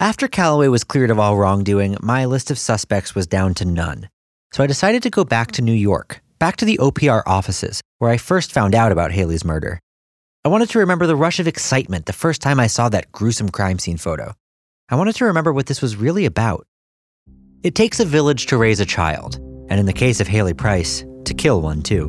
After Calloway was cleared of all wrongdoing, my list of suspects was down to none. So I decided to go back to New York, back to the OPR offices, where I first found out about Hayley's murder. I wanted to remember the rush of excitement the first time I saw that gruesome crime scene photo. I wanted to remember what this was really about. It takes a village to raise a child, and in the case of Hayley Price, to kill one too.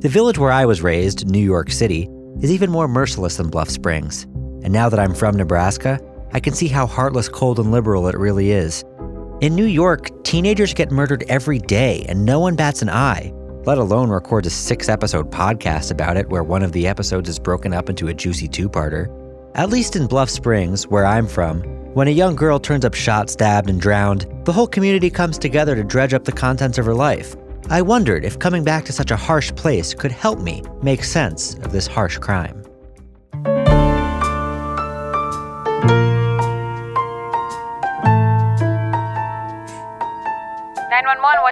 The village where I was raised, New York City, is even more merciless than Bluff Springs. And now that I'm from Nebraska, I can see how heartless, cold, and liberal it really is. In New York, teenagers get murdered every day, and no one bats an eye, let alone records a six episode podcast about it where one of the episodes is broken up into a juicy two parter. At least in Bluff Springs, where I'm from, when a young girl turns up shot, stabbed, and drowned, the whole community comes together to dredge up the contents of her life. I wondered if coming back to such a harsh place could help me make sense of this harsh crime.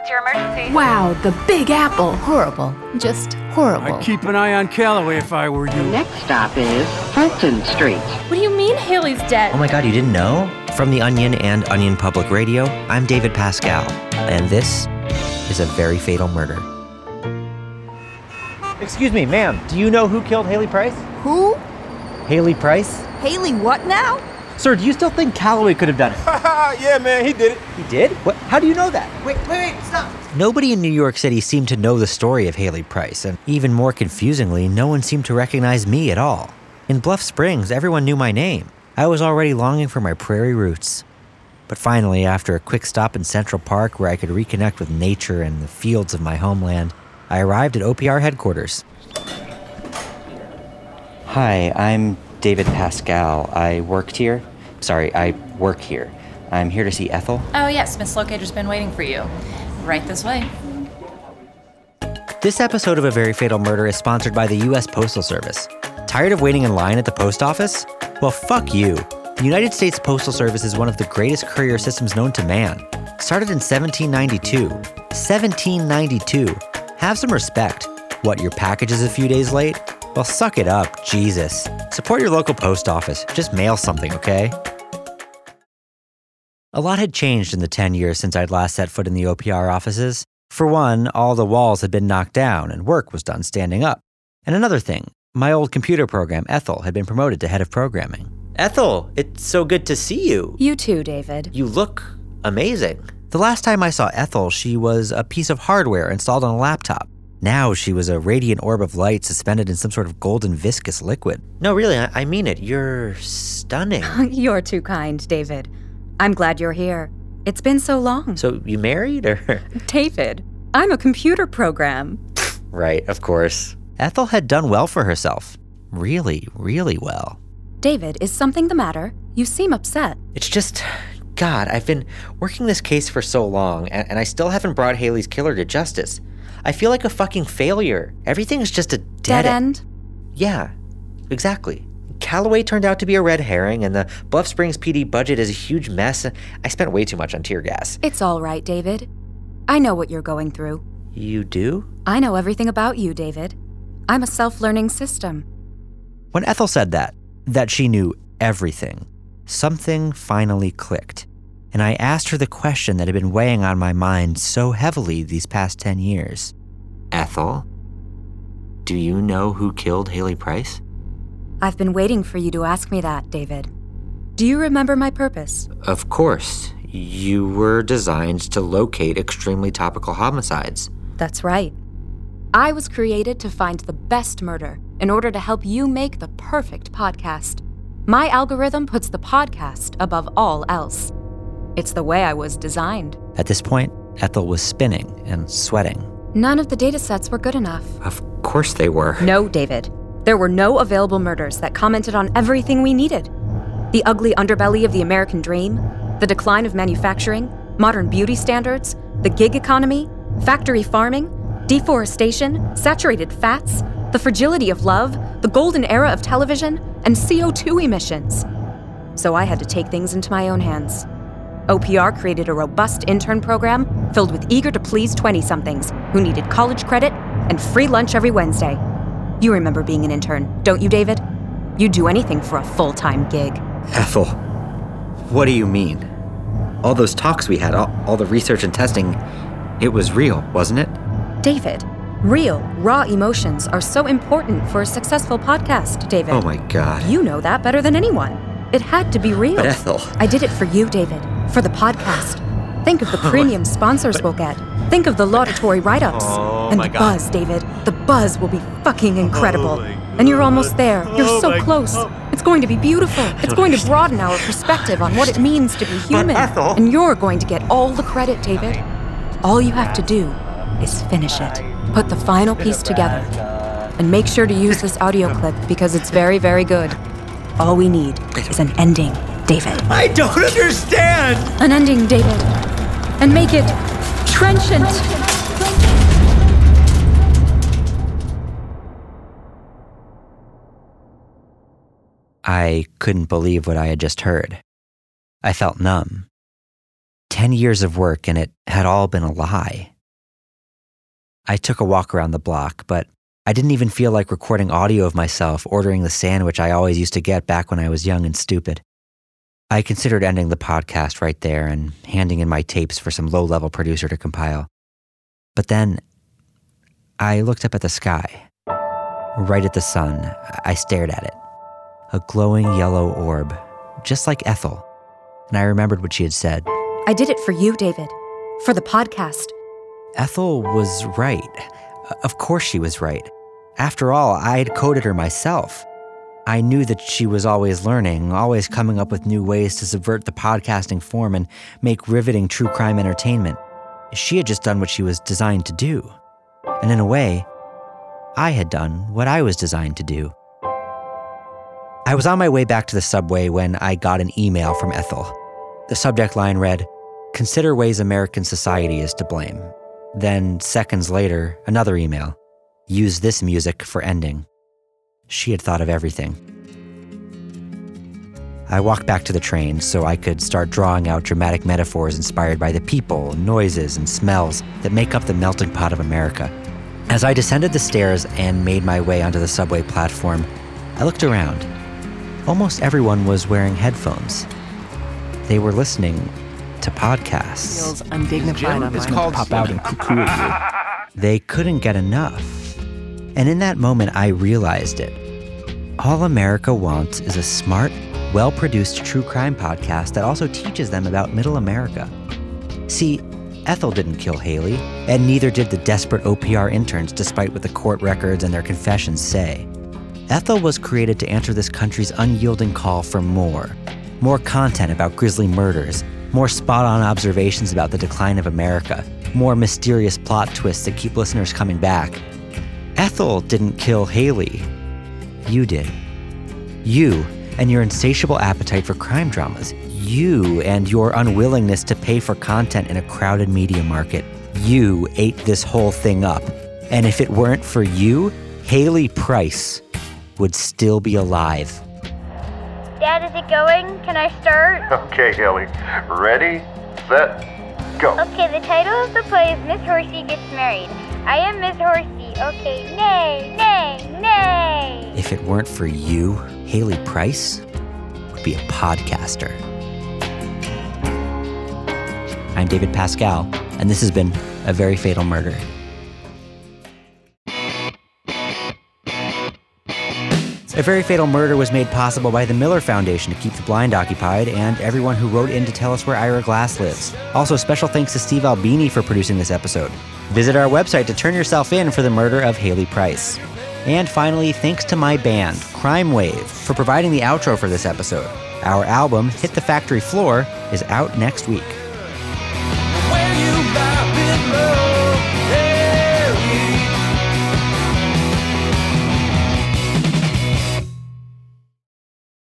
What's your emergency? Wow, the Big Apple. Horrible. Just horrible. I'd keep an eye on Calloway if I were you. Next stop is Fulton Street. What do you mean Hayley's dead? Oh my god, you didn't know? From The Onion and Onion Public Radio, I'm David Pascal, and this is a very fatal murder. Excuse me, ma'am, do you know who killed Hayley Price? Who? Hayley Price? Hayley what now? Sir, do you still think Calloway could have done it? yeah, man, he did it. He did? What? How do you know that? Wait, wait, wait, stop. Nobody in New York City seemed to know the story of Hayley Price, and even more confusingly, no one seemed to recognize me at all. In Bluff Springs, everyone knew my name. I was already longing for my prairie roots. But finally, after a quick stop in Central Park where I could reconnect with nature and the fields of my homeland, I arrived at OPR headquarters. Hi, I'm David Pascal. I worked here. Sorry, I work here. I'm here to see Ethel. Oh, yes, Miss Locator's been waiting for you. Right this way. This episode of A Very Fatal Murder is sponsored by the U.S. Postal Service. Tired of waiting in line at the post office? Well, fuck you. The United States Postal Service is one of the greatest courier systems known to man. Started in 1792. 1792. Have some respect. What, your package is a few days late? Well, suck it up, Jesus. Support your local post office. Just mail something, okay? A lot had changed in the 10 years since I'd last set foot in the OPR offices. For one, all the walls had been knocked down and work was done standing up. And another thing, my old computer program, Ethel, had been promoted to head of programming. Ethel, it's so good to see you. You too, David. You look amazing. The last time I saw Ethel, she was a piece of hardware installed on a laptop. Now she was a radiant orb of light suspended in some sort of golden viscous liquid. No, really, I, I mean it. You're stunning. You're too kind, David. I'm glad you're here. It's been so long. so, you married or? David, I'm a computer program. right, of course. Ethel had done well for herself. Really, really well. David, is something the matter? You seem upset. It's just, God, I've been working this case for so long, and, and I still haven't brought Hayley's killer to justice. I feel like a fucking failure. Everything is just a dead, Dead end? Yeah, exactly. Calloway turned out to be a red herring, and the Bluff Springs PD budget is a huge mess. I spent way too much on tear gas. It's all right, David. I know what you're going through. You do? I know everything about you, David. I'm a self learning system. When Ethel said that, that she knew everything, something finally clicked. And I asked her the question that had been weighing on my mind so heavily these past 10 years Ethel, do you know who killed Hayley Price? I've been waiting for you to ask me that, David. Do you remember my purpose? Of course. You were designed to locate extremely topical homicides. That's right. I was created to find the best murder in order to help you make the perfect podcast. My algorithm puts the podcast above all else. It's the way I was designed. At this point, Ethel was spinning and sweating. None of the datasets were good enough. Of course they were. No, David. There were no available murders that commented on everything we needed the ugly underbelly of the American dream, the decline of manufacturing, modern beauty standards, the gig economy, factory farming, deforestation, saturated fats, the fragility of love, the golden era of television, and CO2 emissions. So I had to take things into my own hands. OPR created a robust intern program filled with eager to please 20 somethings who needed college credit and free lunch every Wednesday. You remember being an intern, don't you, David? You'd do anything for a full time gig. Ethel, What do you mean? All those talks we had, all, all the research and testing, it was real, wasn't it? David, real, raw emotions are so important for a successful podcast, David. Oh my god. You know that better than anyone. It had to be real. But Ethel. I did it for you, David, for the podcast. Think of the oh premium sponsors we'll get. Think of the laudatory write ups. Oh and the God. buzz, David. The buzz will be fucking incredible. Oh and you're almost there. You're oh so close. It's going to be beautiful. It's going to broaden our perspective on what it means to be human. Ethel. And you're going to get all the credit, David. All you have to do is finish it. Put the final piece together. And make sure to use this audio clip because it's very, very good. All we need is an ending, David. I don't understand! An ending, David. And make it trenchant. I couldn't believe what I had just heard. I felt numb. Ten years of work, and it had all been a lie. I took a walk around the block, but I didn't even feel like recording audio of myself ordering the sandwich I always used to get back when I was young and stupid. I considered ending the podcast right there and handing in my tapes for some low level producer to compile. But then I looked up at the sky. Right at the sun, I stared at it a glowing yellow orb, just like Ethel. And I remembered what she had said. I did it for you, David. For the podcast. Ethel was right. Of course, she was right. After all, I had coded her myself. I knew that she was always learning, always coming up with new ways to subvert the podcasting form and make riveting true crime entertainment. She had just done what she was designed to do. And in a way, I had done what I was designed to do. I was on my way back to the subway when I got an email from Ethel. The subject line read, Consider ways American society is to blame. Then, seconds later, another email. Use this music for ending. She had thought of everything. I walked back to the train so I could start drawing out dramatic metaphors inspired by the people, noises, and smells that make up the melting pot of America. As I descended the stairs and made my way onto the subway platform, I looked around. Almost everyone was wearing headphones. They were listening to podcasts. Feels undignified on It's mine. called Pop out and cuckoo at you. They couldn't get enough. And in that moment, I realized it. All America wants is a smart, well produced true crime podcast that also teaches them about middle America. See, Ethel didn't kill Hayley, and neither did the desperate OPR interns, despite what the court records and their confessions say. Ethel was created to answer this country's unyielding call for more. More content about grisly murders, more spot on observations about the decline of America, more mysterious plot twists that keep listeners coming back. Ethel didn't kill Hayley. You did. You and your insatiable appetite for crime dramas. You and your unwillingness to pay for content in a crowded media market. You ate this whole thing up. And if it weren't for you, Hayley Price would still be alive. Dad, is it going? Can I start? Okay, Hayley. Ready, set, go. Okay, the title of the play is Miss Horsey Gets Married. I am Miss Horsey. Okay, nay, nay, nay. If it weren't for you, Hayley Price would be a podcaster. I'm David Pascal, and this has been A Very Fatal Murder. A Very Fatal Murder was made possible by the Miller Foundation to keep the blind occupied and everyone who wrote in to tell us where Ira Glass lives. Also, special thanks to Steve Albini for producing this episode. Visit our website to turn yourself in for the murder of Hayley Price. And finally, thanks to my band, Crime Wave, for providing the outro for this episode. Our album, Hit the Factory Floor, is out next week.